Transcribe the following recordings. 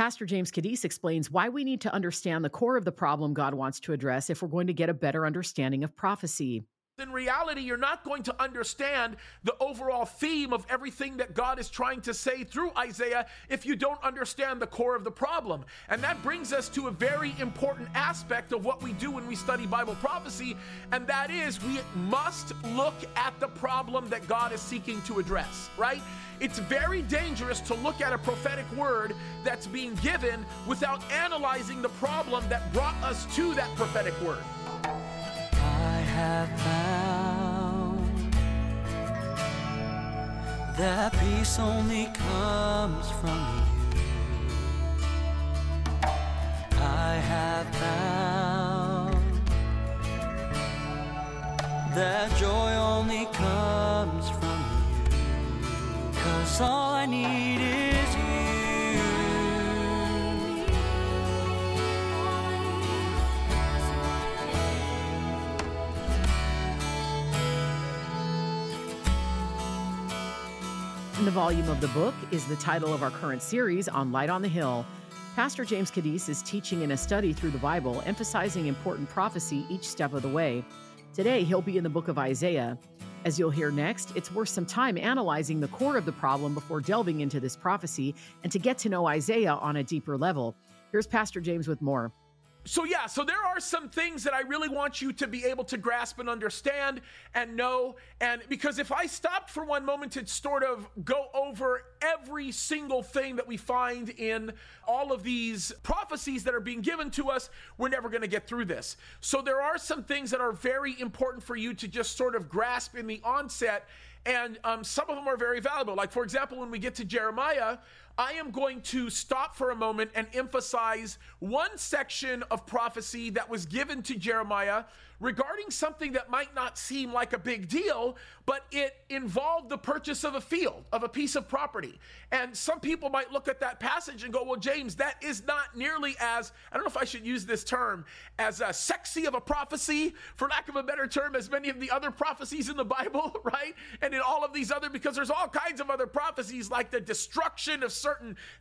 Pastor James Kaddis explains why we need to understand the core of the problem God wants to address if we're going to get a better understanding of prophecy. In reality, you're not going to understand the overall theme of everything that God is trying to say through Isaiah if you don't understand the core of the problem. And that brings us to a very important aspect of what we do when we study Bible prophecy, and that is we must look at the problem that God is seeking to address, right? It's very dangerous to look at a prophetic word that's being given without analyzing the problem that brought us to that prophetic word have found that peace only comes from you. I have found that joy only comes from you. Cause all I need is The volume of the book is the title of our current series on Light on the Hill. Pastor James Kaddis is teaching in a study through the Bible, emphasizing important prophecy each step of the way. Today, he'll be in the book of Isaiah. As you'll hear next, it's worth some time analyzing the core of the problem before delving into this prophecy and to get to know Isaiah on a deeper level. Here's Pastor James with more so yeah so there are some things that i really want you to be able to grasp and understand and know. And because if i stopped for one moment to sort of go over every single thing that we find in all of these prophecies that are being given to us we're never going to get through this. So there are some things that are very important for you to just sort of grasp in the onset and um, some of them are very valuable. Like for example when we get to jeremiah I am going to stop for a moment and emphasize one section of prophecy that was given to Jeremiah regarding something that might not seem like a big deal, but it involved the purchase of a field, of a piece of property. And some people might look at that passage and go, well, James, that is not nearly as, I don't know if I should use this term, as a sexy of a prophecy, for lack of a better term, as many of the other prophecies in the Bible, right? And in all of these other, because there's all kinds of other prophecies like the destruction of certain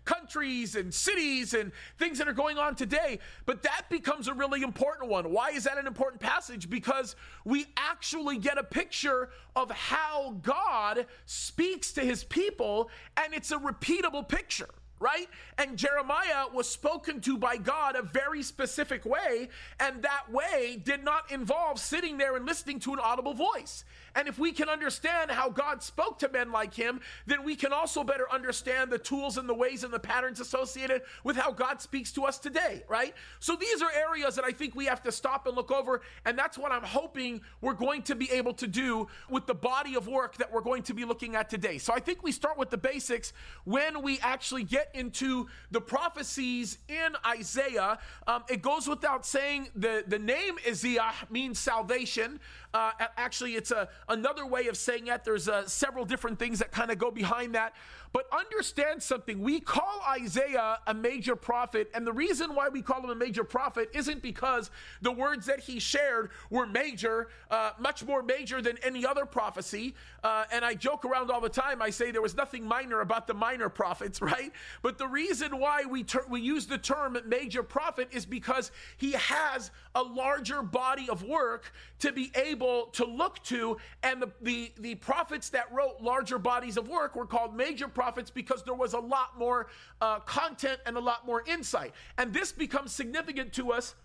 countries and cities and things that are going on today. But that becomes a really important one. Why is that an important passage because we actually get a picture of how God speaks to his people, and it's a repeatable picture right? And Jeremiah was spoken to by God a very specific way, and that way did not involve sitting there and listening to an audible voice. And if we can understand how God spoke to men like him, then we can also better understand the tools and the ways and the patterns associated with how God speaks to us today, right? So these are areas that I think we have to stop and look over, and that's what I'm hoping we're going to be able to do with the body of work that we're going to be looking at today. So I think we start with the basics when we actually get into the prophecies in Isaiah, um, it goes without saying the, the name Isaiah means salvation. Uh, actually, it's a, another way of saying that. There's uh, several different things that kind of go behind that. But understand something. We call Isaiah a major prophet, and the reason why we call him a major prophet isn't because the words that he shared were major, uh, much more major than any other prophecy. Uh, and I joke around all the time. I say there was nothing minor about the minor prophets, right? But the reason why we ter- we use the term major prophet is because he has a larger body of work to be able to look to, and the the, the prophets that wrote larger bodies of work were called major prophets because there was a lot more uh, content and a lot more insight. And this becomes significant to us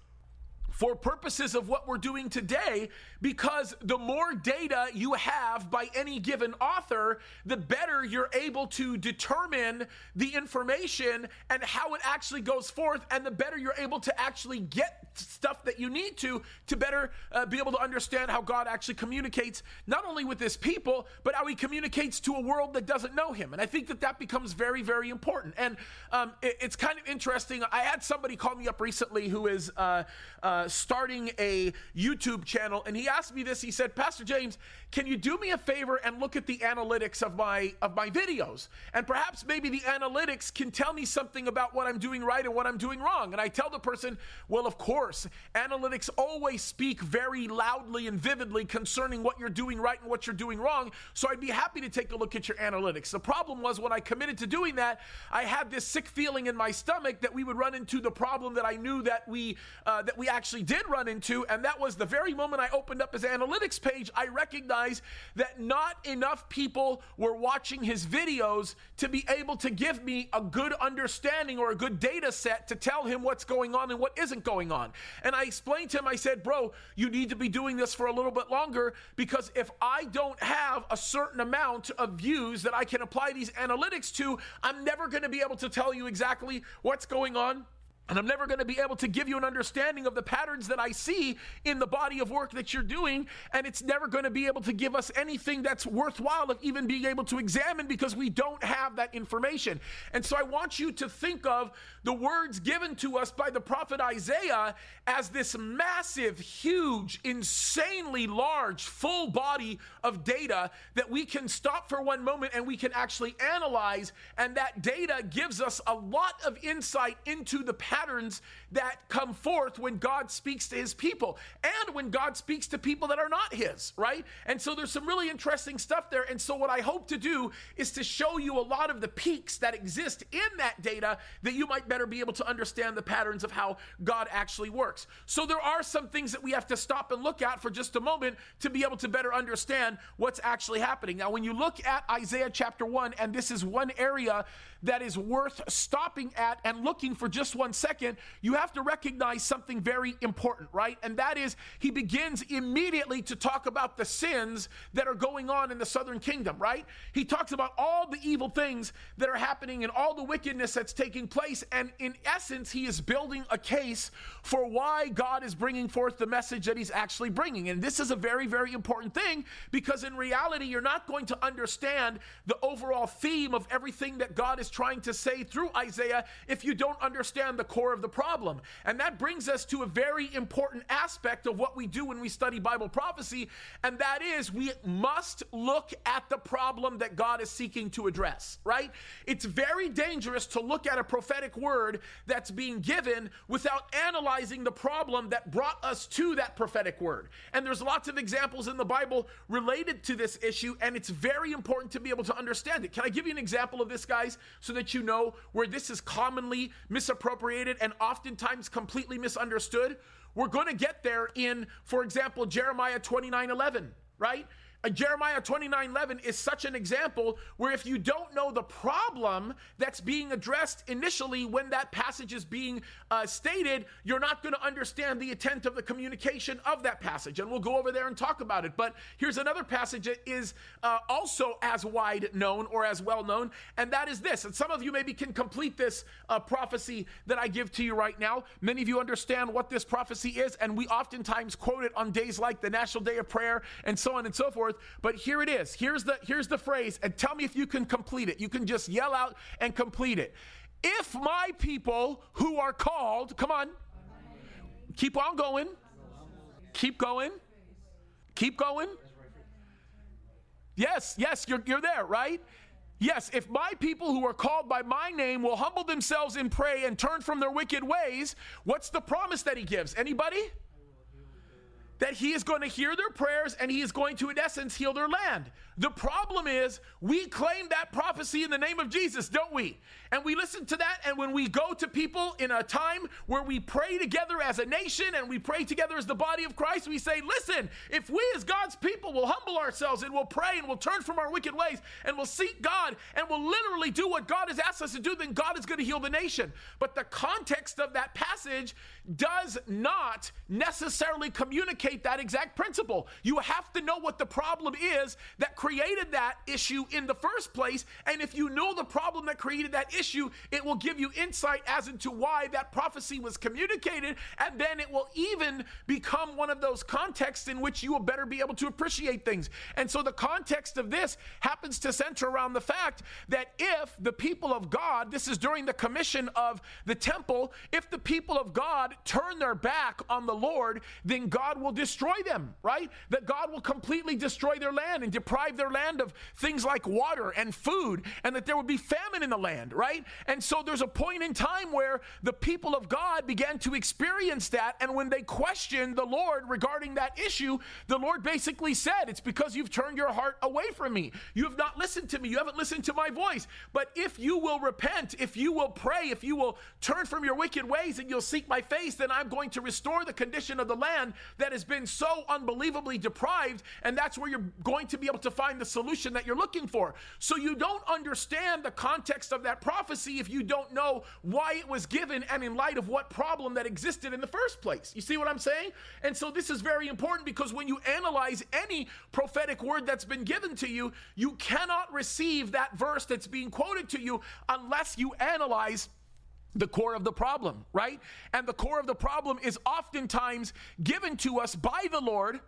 for purposes of what we're doing today because the more data you have by any given author, the better you're able to determine the information and how it actually goes forth, and the better you're able to actually get stuff that you need to to better uh, be able to understand how God actually communicates not only with his people, but how he communicates to a world that doesn't know him. And I think that that becomes very, very important. And um, it, it's kind of interesting. I had somebody call me up recently who is. Uh, uh, starting a YouTube channel, and he asked me this. He said, "Pastor James, can you do me a favor and look at the analytics of my of my videos, and perhaps maybe the analytics can tell me something about what I'm doing right and what I'm doing wrong?" And I tell the person, "Well, of course." Course, analytics always speak very loudly and vividly concerning what you're doing right and what you're doing wrong. So I'd be happy to take a look at your analytics. The problem was when I committed to doing that, I had this sick feeling in my stomach that we would run into the problem that I knew that we uh, that we actually did run into, and that was the very moment I opened up his analytics page. I recognized that not enough people were watching his videos to be able to give me a good understanding or a good data set to tell him what's going on and what isn't going on. And I explained to him, I said, Bro, you need to be doing this for a little bit longer because if I don't have a certain amount of views that I can apply these analytics to, I'm never going to be able to tell you exactly what's going on and I'm never going to be able to give you an understanding of the patterns that I see in the body of work that you're doing. And it's never going to be able to give us anything that's worthwhile of even being able to examine because we don't have that information. And so I want you to think of the words given to us by the prophet Isaiah as this massive, huge, insanely large, full body of data that we can stop for one moment and we can actually analyze. And that data gives us a lot of insight into the patterns that come forth when God speaks to his people and when God speaks to people that are not his, right? And so there's some really interesting stuff there. And so what I hope to do is to show you a lot of the peaks that exist in that data that you might better be able to understand the patterns of how God actually works. So there are some things that we have to stop and look at for just a moment to be able to better understand what's actually happening. Now, when you look at Isaiah chapter 1, and this is one area that is worth stopping at and looking for just one second, you have to recognize something very important, right? And that is, he begins immediately to talk about the sins that are going on in the southern kingdom, right? He talks about all the evil things that are happening and all the wickedness that's taking place. And in essence, he is building a case for why God is bringing forth the message that he's actually bringing. And this is a very, very important thing because in reality, you're not going to understand the overall theme of everything that God is trying to say through Isaiah if you don't understand the core of the problem. And that brings us to a very important aspect of what we do when we study Bible prophecy, and that is we must look at the problem that God is seeking to address, right? It's very dangerous to look at a prophetic word that's being given without analyzing the problem that brought us to that prophetic word. And there's lots of examples in the Bible related to this issue, and it's very important to be able to understand it. Can I give you an example of this, guys? So that you know where this is commonly misappropriated and oftentimes completely misunderstood. We're going to get there in, for example, Jeremiah 29 11, right? Uh, Jeremiah 29 11 is such an example where if you don't know the problem that's being addressed initially when that passage is being uh, stated, you're not going to understand the intent of the communication of that passage. And we'll go over there and talk about it. But here's another passage that is uh, also as wide known or as well known, and that is this. And some of you maybe can complete this uh, prophecy that I give to you right now. Many of you understand what this prophecy is, and we oftentimes quote it on days like the National Day of Prayer and so on and so forth forth. But here it is. Here's the here's the phrase, and tell me if you can complete it. You can just yell out and complete it. If my people who are called, come on, keep on going, keep going, keep going. Yes, yes, you're, you're there, right? Yes, if my people who are called by my name will humble themselves and pray and turn from their wicked ways, what's the promise that he gives? Anybody? That he is going to hear their prayers and he is going to, in essence, heal their land. The problem is, we claim that prophecy in the name of Jesus, don't we? And we listen to that, and when we go to people in a time where we pray together as a nation and we pray together as the body of Christ, we say, listen, if we as God's people will humble ourselves and we'll pray and we'll turn from our wicked ways and we'll seek God and we'll literally do what God has asked us to do, then God is going to heal the nation. But the context of that passage does not necessarily communicate that exact principle. You have to know what the problem is that created that issue in the first place. And if you know the problem that created that issue, it will give you insight as into why that prophecy was communicated. And then it will even become one of those contexts in which you will better be able to appreciate things. And so the context of this happens to center around the fact that if the people of God, this is during the commission of the temple, if the people of God turn their back on the Lord, then God will destroy them, right? That God will completely destroy their land and deprive their land of things like water and food, and that there would be famine in the land, right? And so there's a point in time where the people of God began to experience that, and when they questioned the Lord regarding that issue, the Lord basically said, It's because you've turned your heart away from me. You have not listened to me. You haven't listened to my voice. But if you will repent, if you will pray, if you will turn from your wicked ways and you'll seek my face, then I'm going to restore the condition of the land that been so unbelievably deprived. And that's where you're going to be able to find the solution that you're looking for. So you don't understand the context of that prophecy if you don't know why it was given and in light of what problem that existed in the first place. You see what I'm saying? And so this is very important because when you analyze any prophetic word that's been given to you, you cannot receive that verse that's being quoted to you unless you analyze the core of the problem, right? And the core of the problem is oftentimes given to us by the Lord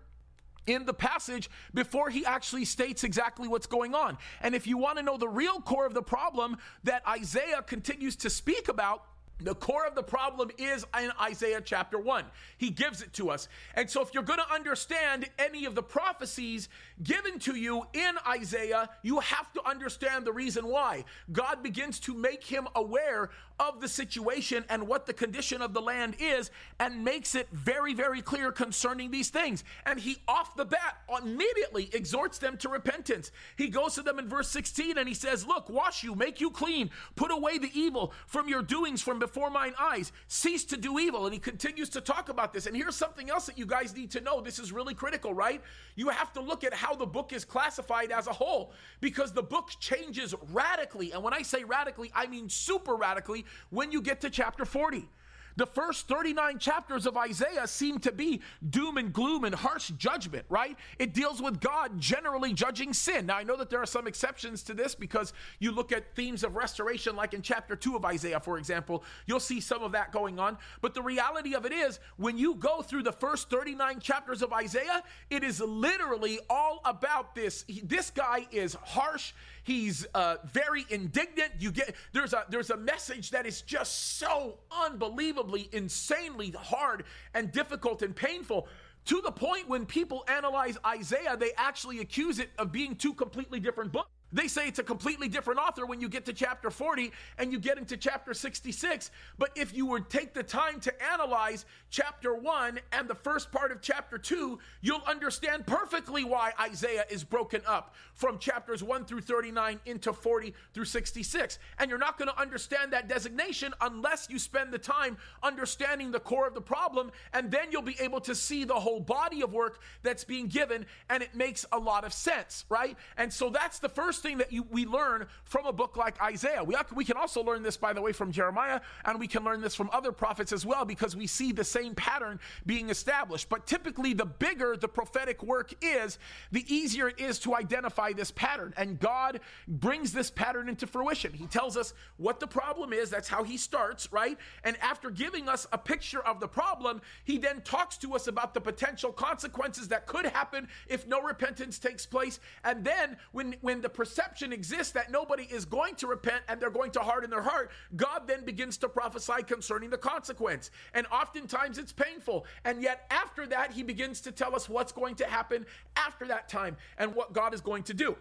in the passage before he actually states exactly what's going on. And if you want to know the real core of the problem that Isaiah continues to speak about, the core of the problem is in Isaiah chapter 1. He gives it to us. And so, if you're going to understand any of the prophecies given to you in Isaiah, you have to understand the reason why. God begins to make him aware of the situation and what the condition of the land is and makes it very, very clear concerning these things. And he, off the bat, immediately exhorts them to repentance. He goes to them in verse 16 and he says, Look, wash you, make you clean, put away the evil from your doings from before mine eyes, cease to do evil. And he continues to talk about this. And here's something else that you guys need to know. This is really critical, right? You have to look at how the book is classified as a whole because the book changes radically. And when I say radically, I mean super radically when you get to chapter 40. The first 39 chapters of Isaiah seem to be doom and gloom and harsh judgment, right? It deals with God generally judging sin. Now, I know that there are some exceptions to this because you look at themes of restoration, like in chapter 2 of Isaiah, for example, you'll see some of that going on. But the reality of it is, when you go through the first 39 chapters of Isaiah, it is literally all about this. This guy is harsh He's uh, very indignant. You get there's a there's a message that is just so unbelievably, insanely hard and difficult and painful to the point when people analyze Isaiah, they actually accuse it of being two completely different books. They say it's a completely different author when you get to chapter 40 and you get into chapter 66. But if you would take the time to analyze chapter 1 and the first part of chapter 2, you'll understand perfectly why Isaiah is broken up from chapters 1 through 39 into 40 through 66. And you're not going to understand that designation unless you spend the time understanding the core of the problem. And then you'll be able to see the whole body of work that's being given. And it makes a lot of sense, right? And so that's the first first thing that you, we learn from a book like Isaiah. We, we can also learn this, by the way, from Jeremiah, and we can learn this from other prophets as well because we see the same pattern being established. But typically, the bigger the prophetic work is, the easier it is to identify this pattern. And God brings this pattern into fruition. He tells us what the problem is. That's how He starts, right? And after giving us a picture of the problem, He then talks to us about the potential consequences that could happen if no repentance takes place. And then, when, when the perception exists that nobody is going to repent and they're going to harden their heart, God then begins to prophesy concerning the consequence. And oftentimes it's painful. And yet, after that, he begins to tell us what's going to happen after that time and what God is going to do.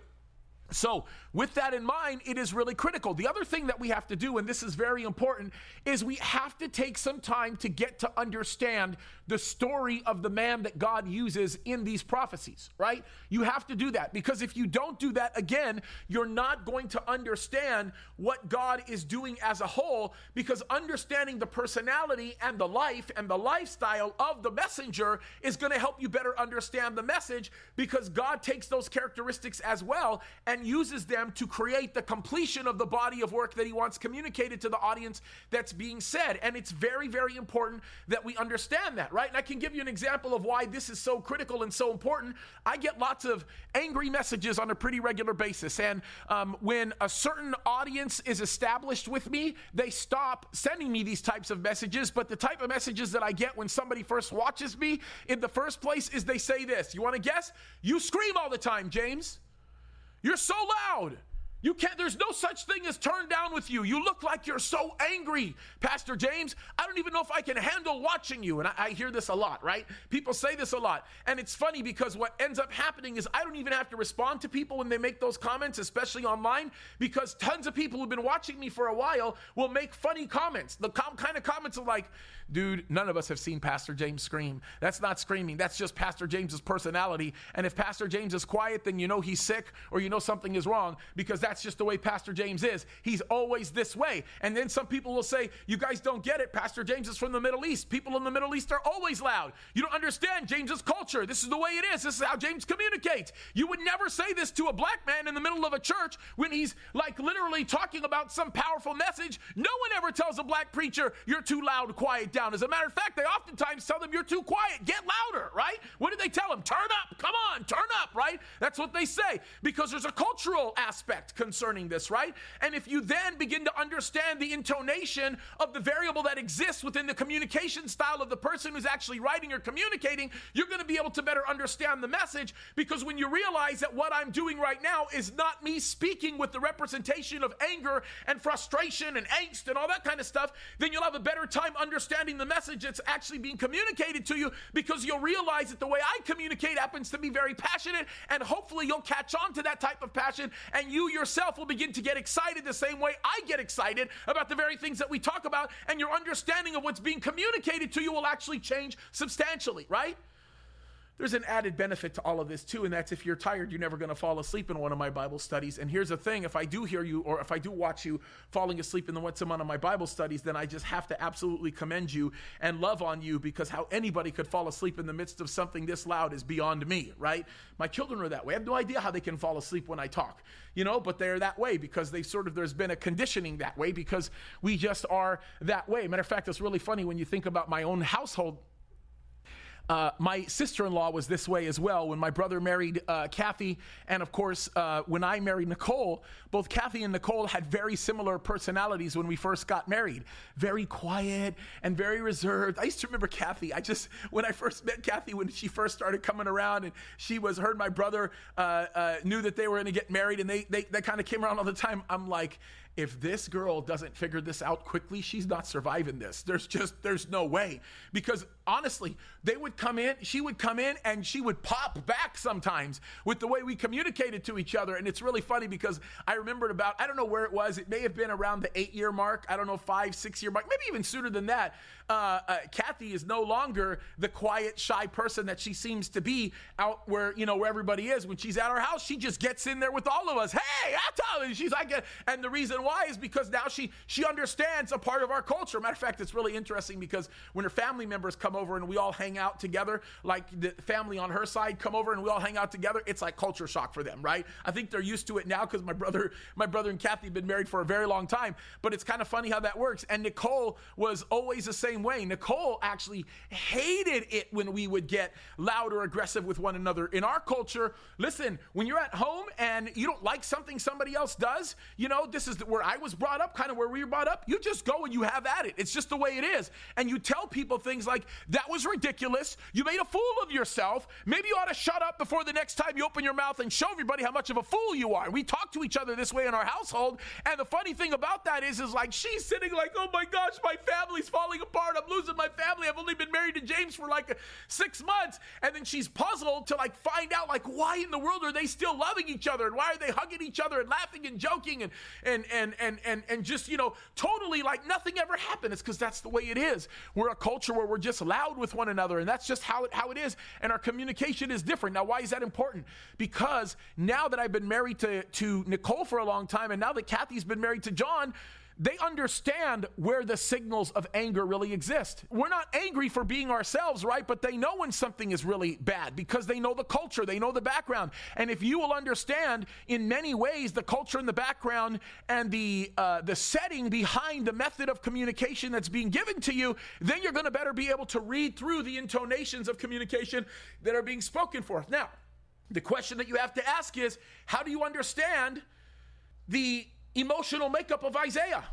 So, with that in mind, it is really critical. The other thing that we have to do, and this is very important, is we have to take some time to get to understand the story of the man that God uses in these prophecies, right? You have to do that because if you don't do that, again, you're not going to understand what God is doing as a whole because understanding the personality and the life and the lifestyle of the messenger is going to help you better understand the message because God takes those characteristics as well and uses them to create the completion of the body of work that he wants communicated to the audience that's being said. And it's very, very important that we understand that, right? And I can give you an example of why this is so critical and so important. I get lots of angry messages on a pretty regular basis. And um, when a certain audience is established with me, they stop sending me these types of messages. But the type of messages that I get when somebody first watches me in the first place is they say this. You want to guess? You scream all the time, James. You're so loud. You can't, there's no such thing as turn down with you. You look like you're so angry, Pastor James. I don't even know if I can handle watching you. And I, I, hear this a lot, right? People say this a lot. And it's funny because what ends up happening is I don't even have to respond to people when they make those comments, especially online, because tons of people who've been watching me for a while will make funny comments. The com- kind of comments are like, dude, none of us have seen Pastor James scream. That's not screaming. That's just Pastor James's personality. And if Pastor James is quiet, then you know he's sick or you know something is wrong because that's that's just the way Pastor James is. He's always this way. And then some people will say, You guys don't get it. Pastor James is from the Middle East. People in the Middle East are always loud. You don't understand James's culture. This is the way it is. This is how James communicates. You would never say this to a black man in the middle of a church when he's like literally talking about some powerful message. No one ever tells a black preacher, You're too loud, quiet down. As a matter of fact, they oftentimes tell them, You're too quiet, get louder, right? What do they tell them? Turn up, come on, turn up, right? That's what they say because there's a cultural aspect concerning this, right? And if you then begin to understand the intonation of the variable that exists within the communication style of the person who's actually writing or communicating, you're going to be able to better understand the message because when you realize that what I'm doing right now is not me speaking with the representation of anger and frustration and angst and all that kind of stuff, then you'll have a better time understanding the message that's actually being communicated to you because you'll realize that the way I communicate happens to be very passionate and hopefully you'll catch on to that type of passion and you yourself will begin to get excited the same way I get excited about the very things that we talk about, and your understanding of what's being communicated to you will actually change substantially, right? There's an added benefit to all of this too, and that's if you're tired, you're never going to fall asleep in one of my Bible studies. And here's the thing: if I do hear you, or if I do watch you falling asleep in the what's one of my Bible studies, then I just have to absolutely commend you and love on you because how anybody could fall asleep in the midst of something this loud is beyond me, right? My children are that way. I have no idea how they can fall asleep when I talk, you know, but they're that way because they sort of there's been a conditioning that way because we just are that way. Matter of fact, it's really funny when you think about my own household uh, my sister in law was this way as well. When my brother married uh, Kathy, and of course, uh, when I married Nicole, both Kathy and Nicole had very similar personalities when we first got married. Very quiet and very reserved. I used to remember Kathy. I just, when I first met Kathy, when she first started coming around, and she was, heard my brother uh, uh, knew that they were going to get married, and they, they, they kind of came around all the time. I'm like, if this girl doesn't figure this out quickly, she's not surviving this. There's just, there's no way. Because honestly, they would come in, she would come in and she would pop back sometimes with the way we communicated to each other. And it's really funny because I remembered about, I don't know where it was, it may have been around the eight year mark, I don't know, five, six year mark, maybe even sooner than that. Uh, uh, Kathy is no longer the quiet, shy person that she seems to be out where, you know, where everybody is. When she's at our house, she just gets in there with all of us. Hey, I tell you, she's like, and the reason why is because now she she understands a part of our culture. Matter of fact, it's really interesting because when her family members come over and we all hang out together, like the family on her side come over and we all hang out together, it's like culture shock for them, right? I think they're used to it now because my brother, my brother and Kathy have been married for a very long time. But it's kind of funny how that works. And Nicole was always the same way. Nicole actually hated it when we would get loud or aggressive with one another. In our culture, listen, when you're at home and you don't like something somebody else does, you know, this is where I was brought up, kind of where we were brought up. You just go and you have at it. It's just the way it is. And you tell people things like, that was ridiculous. You made a fool of yourself. Maybe you ought to shut up before the next time you open your mouth and show everybody how much of a fool you are. We talk to each other this way in our household. And the funny thing about that is, is like she's sitting like, oh my gosh, my family's falling apart. I'm losing my family. I've only been married to James for like six months. And then she's puzzled to like find out like why in the world are they still loving each other and why are they hugging each other and laughing and joking and and and and and and just you know totally like nothing ever happened. It's because that's the way it is. We're a culture where we're just loud with one another, and that's just how it how it is. And our communication is different. Now, why is that important? Because now that I've been married to to Nicole for a long time, and now that Kathy's been married to John they understand where the signals of anger really exist. We're not angry for being ourselves, right? But they know when something is really bad because they know the culture, they know the background. And if you will understand in many ways the culture and the background and the uh, the setting behind the method of communication that's being given to you, then you're going to better be able to read through the intonations of communication that are being spoken forth. Now, the question that you have to ask is, how do you understand the emotional makeup of Isaiah.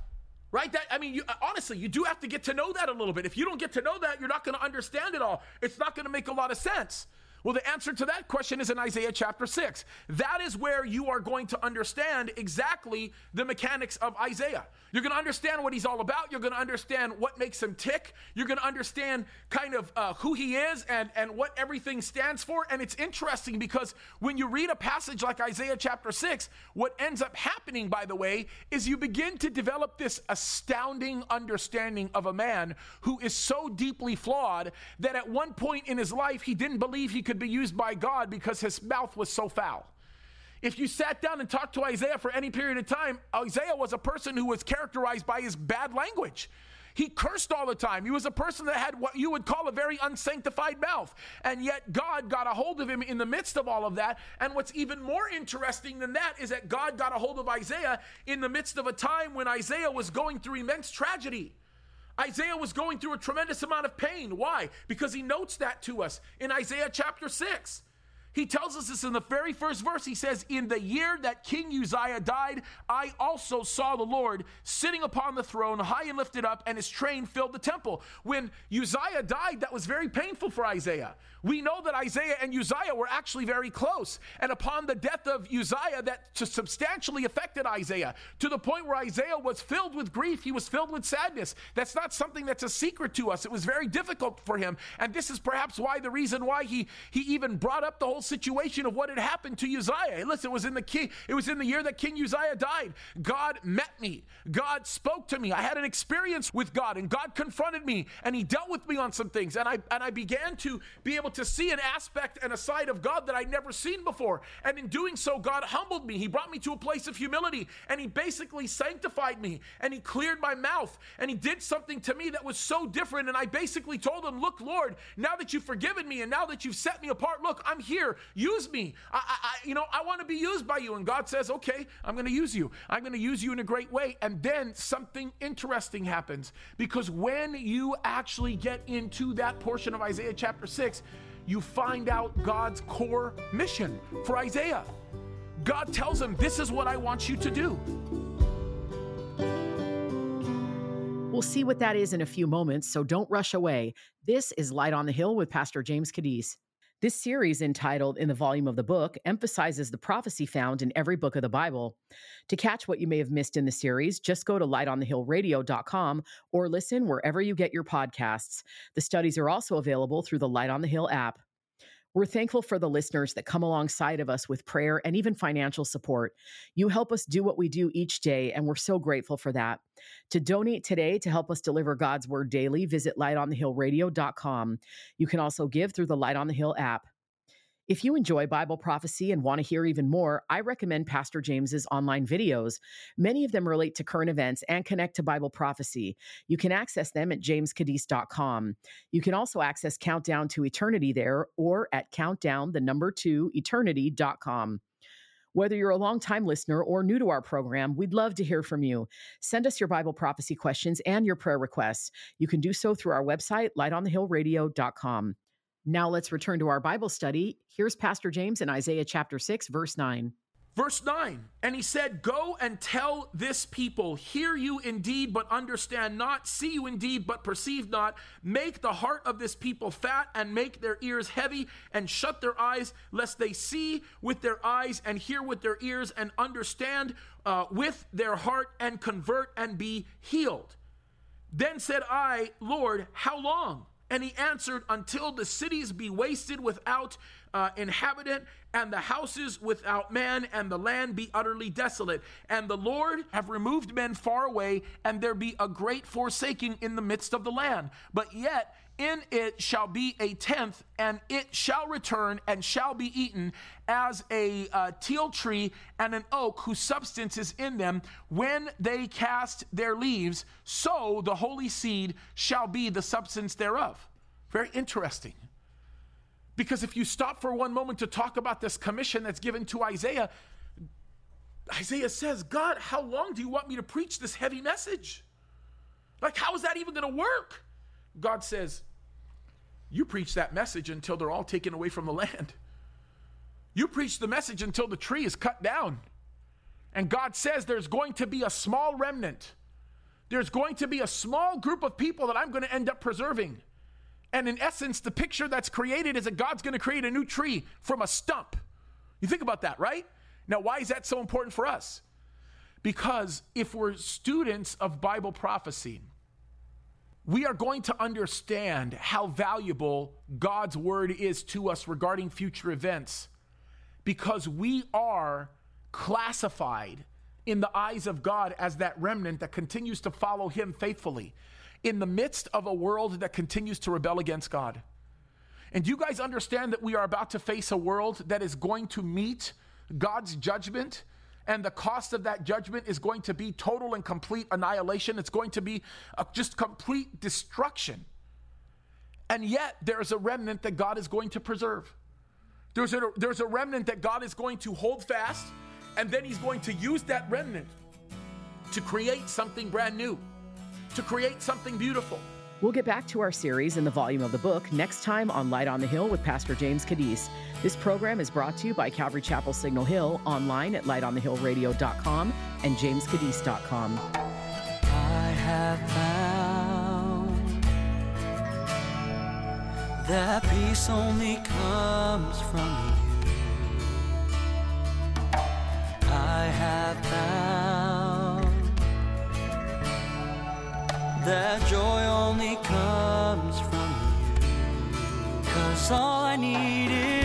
Right? That I mean, you, uh, honestly, you do have to get to know that a little bit. If you don't get to know that, you're not going to understand it all. It's not going to make a lot of sense. Well, the answer to that question is in Isaiah chapter 6. That is where you are going to understand exactly the mechanics of Isaiah. You're going to understand what he's all about. You're going to understand what makes him tick. You're going to understand kind of uh, who he is and, and what everything stands for. And it's interesting because when you read a passage like Isaiah chapter 6, what ends up happening, by the way, is you begin to develop this astounding understanding of a man who is so deeply flawed that at one point in his life, he didn't believe he could could be used by God because his mouth was so foul. If you sat down and talked to Isaiah for any period of time, Isaiah was a person who was characterized by his bad language. He cursed all the time. He was a person that had what you would call a very unsanctified mouth. And yet God got a hold of him in the midst of all of that. And what's even more interesting than that is that God got a hold of Isaiah in the midst of a time when Isaiah was going through immense tragedy. Isaiah was going through a tremendous amount of pain. Why? Because he notes that to us in Isaiah chapter 6. He tells us this in the very first verse. He says, In the year that King Uzziah died, I also saw the Lord sitting upon the throne, high and lifted up, and his train filled the temple. When Uzziah died, that was very painful for Isaiah. We know that Isaiah and Uzziah were actually very close. And upon the death of Uzziah, that substantially affected Isaiah to the point where Isaiah was filled with grief. He was filled with sadness. That's not something that's a secret to us. It was very difficult for him. And this is perhaps why the reason why he, he even brought up the whole situation of what had happened to Uzziah. Listen, it was in the king, it was in the year that King Uzziah died. God met me. God spoke to me. I had an experience with God and God confronted me and he dealt with me on some things. And I and I began to be able to see an aspect and a side of God that I'd never seen before. And in doing so, God humbled me. He brought me to a place of humility and He basically sanctified me and He cleared my mouth and He did something to me that was so different. And I basically told Him, Look, Lord, now that you've forgiven me and now that you've set me apart, look, I'm here. Use me. I, I you know, I want to be used by you. And God says, Okay, I'm going to use you. I'm going to use you in a great way. And then something interesting happens because when you actually get into that portion of Isaiah chapter 6, you find out God's core mission for Isaiah. God tells him, This is what I want you to do. We'll see what that is in a few moments, so don't rush away. This is Light on the Hill with Pastor James Kaddis. This series, entitled In the Volume of the Book, emphasizes the prophecy found in every book of the Bible. To catch what you may have missed in the series, just go to lightonthehillradio.com or listen wherever you get your podcasts. The studies are also available through the Light on the Hill app. We're thankful for the listeners that come alongside of us with prayer and even financial support. You help us do what we do each day, and we're so grateful for that. To donate today to help us deliver God's word daily, visit lightonthehillradio.com. You can also give through the Light on the Hill app. If you enjoy Bible prophecy and want to hear even more, I recommend Pastor James's online videos. Many of them relate to current events and connect to Bible prophecy. You can access them at jameskaddis.com. You can also access Countdown to Eternity there or at countdown the number 2 eternity.com. Whether you're a longtime listener or new to our program, we'd love to hear from you. Send us your Bible prophecy questions and your prayer requests. You can do so through our website, lightonthehillradio.com. Now let's return to our Bible study. Here's Pastor James in Isaiah chapter 6, verse 9. Verse 9, and he said, Go and tell this people, hear you indeed, but understand not, see you indeed, but perceive not. Make the heart of this people fat, and make their ears heavy, and shut their eyes, lest they see with their eyes, and hear with their ears, and understand uh, with their heart, and convert, and be healed. Then said I, Lord, how long? And he answered, Until the cities be wasted without uh, inhabitant, and the houses without man, and the land be utterly desolate. And the Lord have removed men far away, and there be a great forsaking in the midst of the land. But yet, in it shall be a tenth, and it shall return and shall be eaten as a uh, teil tree and an oak whose substance is in them when they cast their leaves. So the holy seed shall be the substance thereof. Very interesting. Because if you stop for one moment to talk about this commission that's given to Isaiah, Isaiah says, God, how long do you want me to preach this heavy message? Like, how is that even going to work? God says, You preach that message until they're all taken away from the land. You preach the message until the tree is cut down. And God says there's going to be a small remnant. There's going to be a small group of people that I'm going to end up preserving. And in essence, the picture that's created is that God's going to create a new tree from a stump. You think about that, right? Now, why is that so important for us? Because if we're students of Bible prophecy, we are going to understand how valuable God's word is to us regarding future events because we are classified in the eyes of God as that remnant that continues to follow Him faithfully in the midst of a world that continues to rebel against God. And you guys understand that we are about to face a world that is going to meet God's judgment? And the cost of that judgment is going to be total and complete annihilation. It's going to be a, just complete destruction. And yet, there is a remnant that God is going to preserve. There's a, there's a remnant that God is going to hold fast, and then He's going to use that remnant to create something brand new, to create something beautiful. We'll get back to our series in the volume of the book next time on Light on the Hill with Pastor James Kaddis. This program is brought to you by Calvary Chapel Signal Hill online at lightonthehillradio.com and jameskaddis.com. I have found that peace only comes from you. I have found that joy only comes from you. Cause all I need is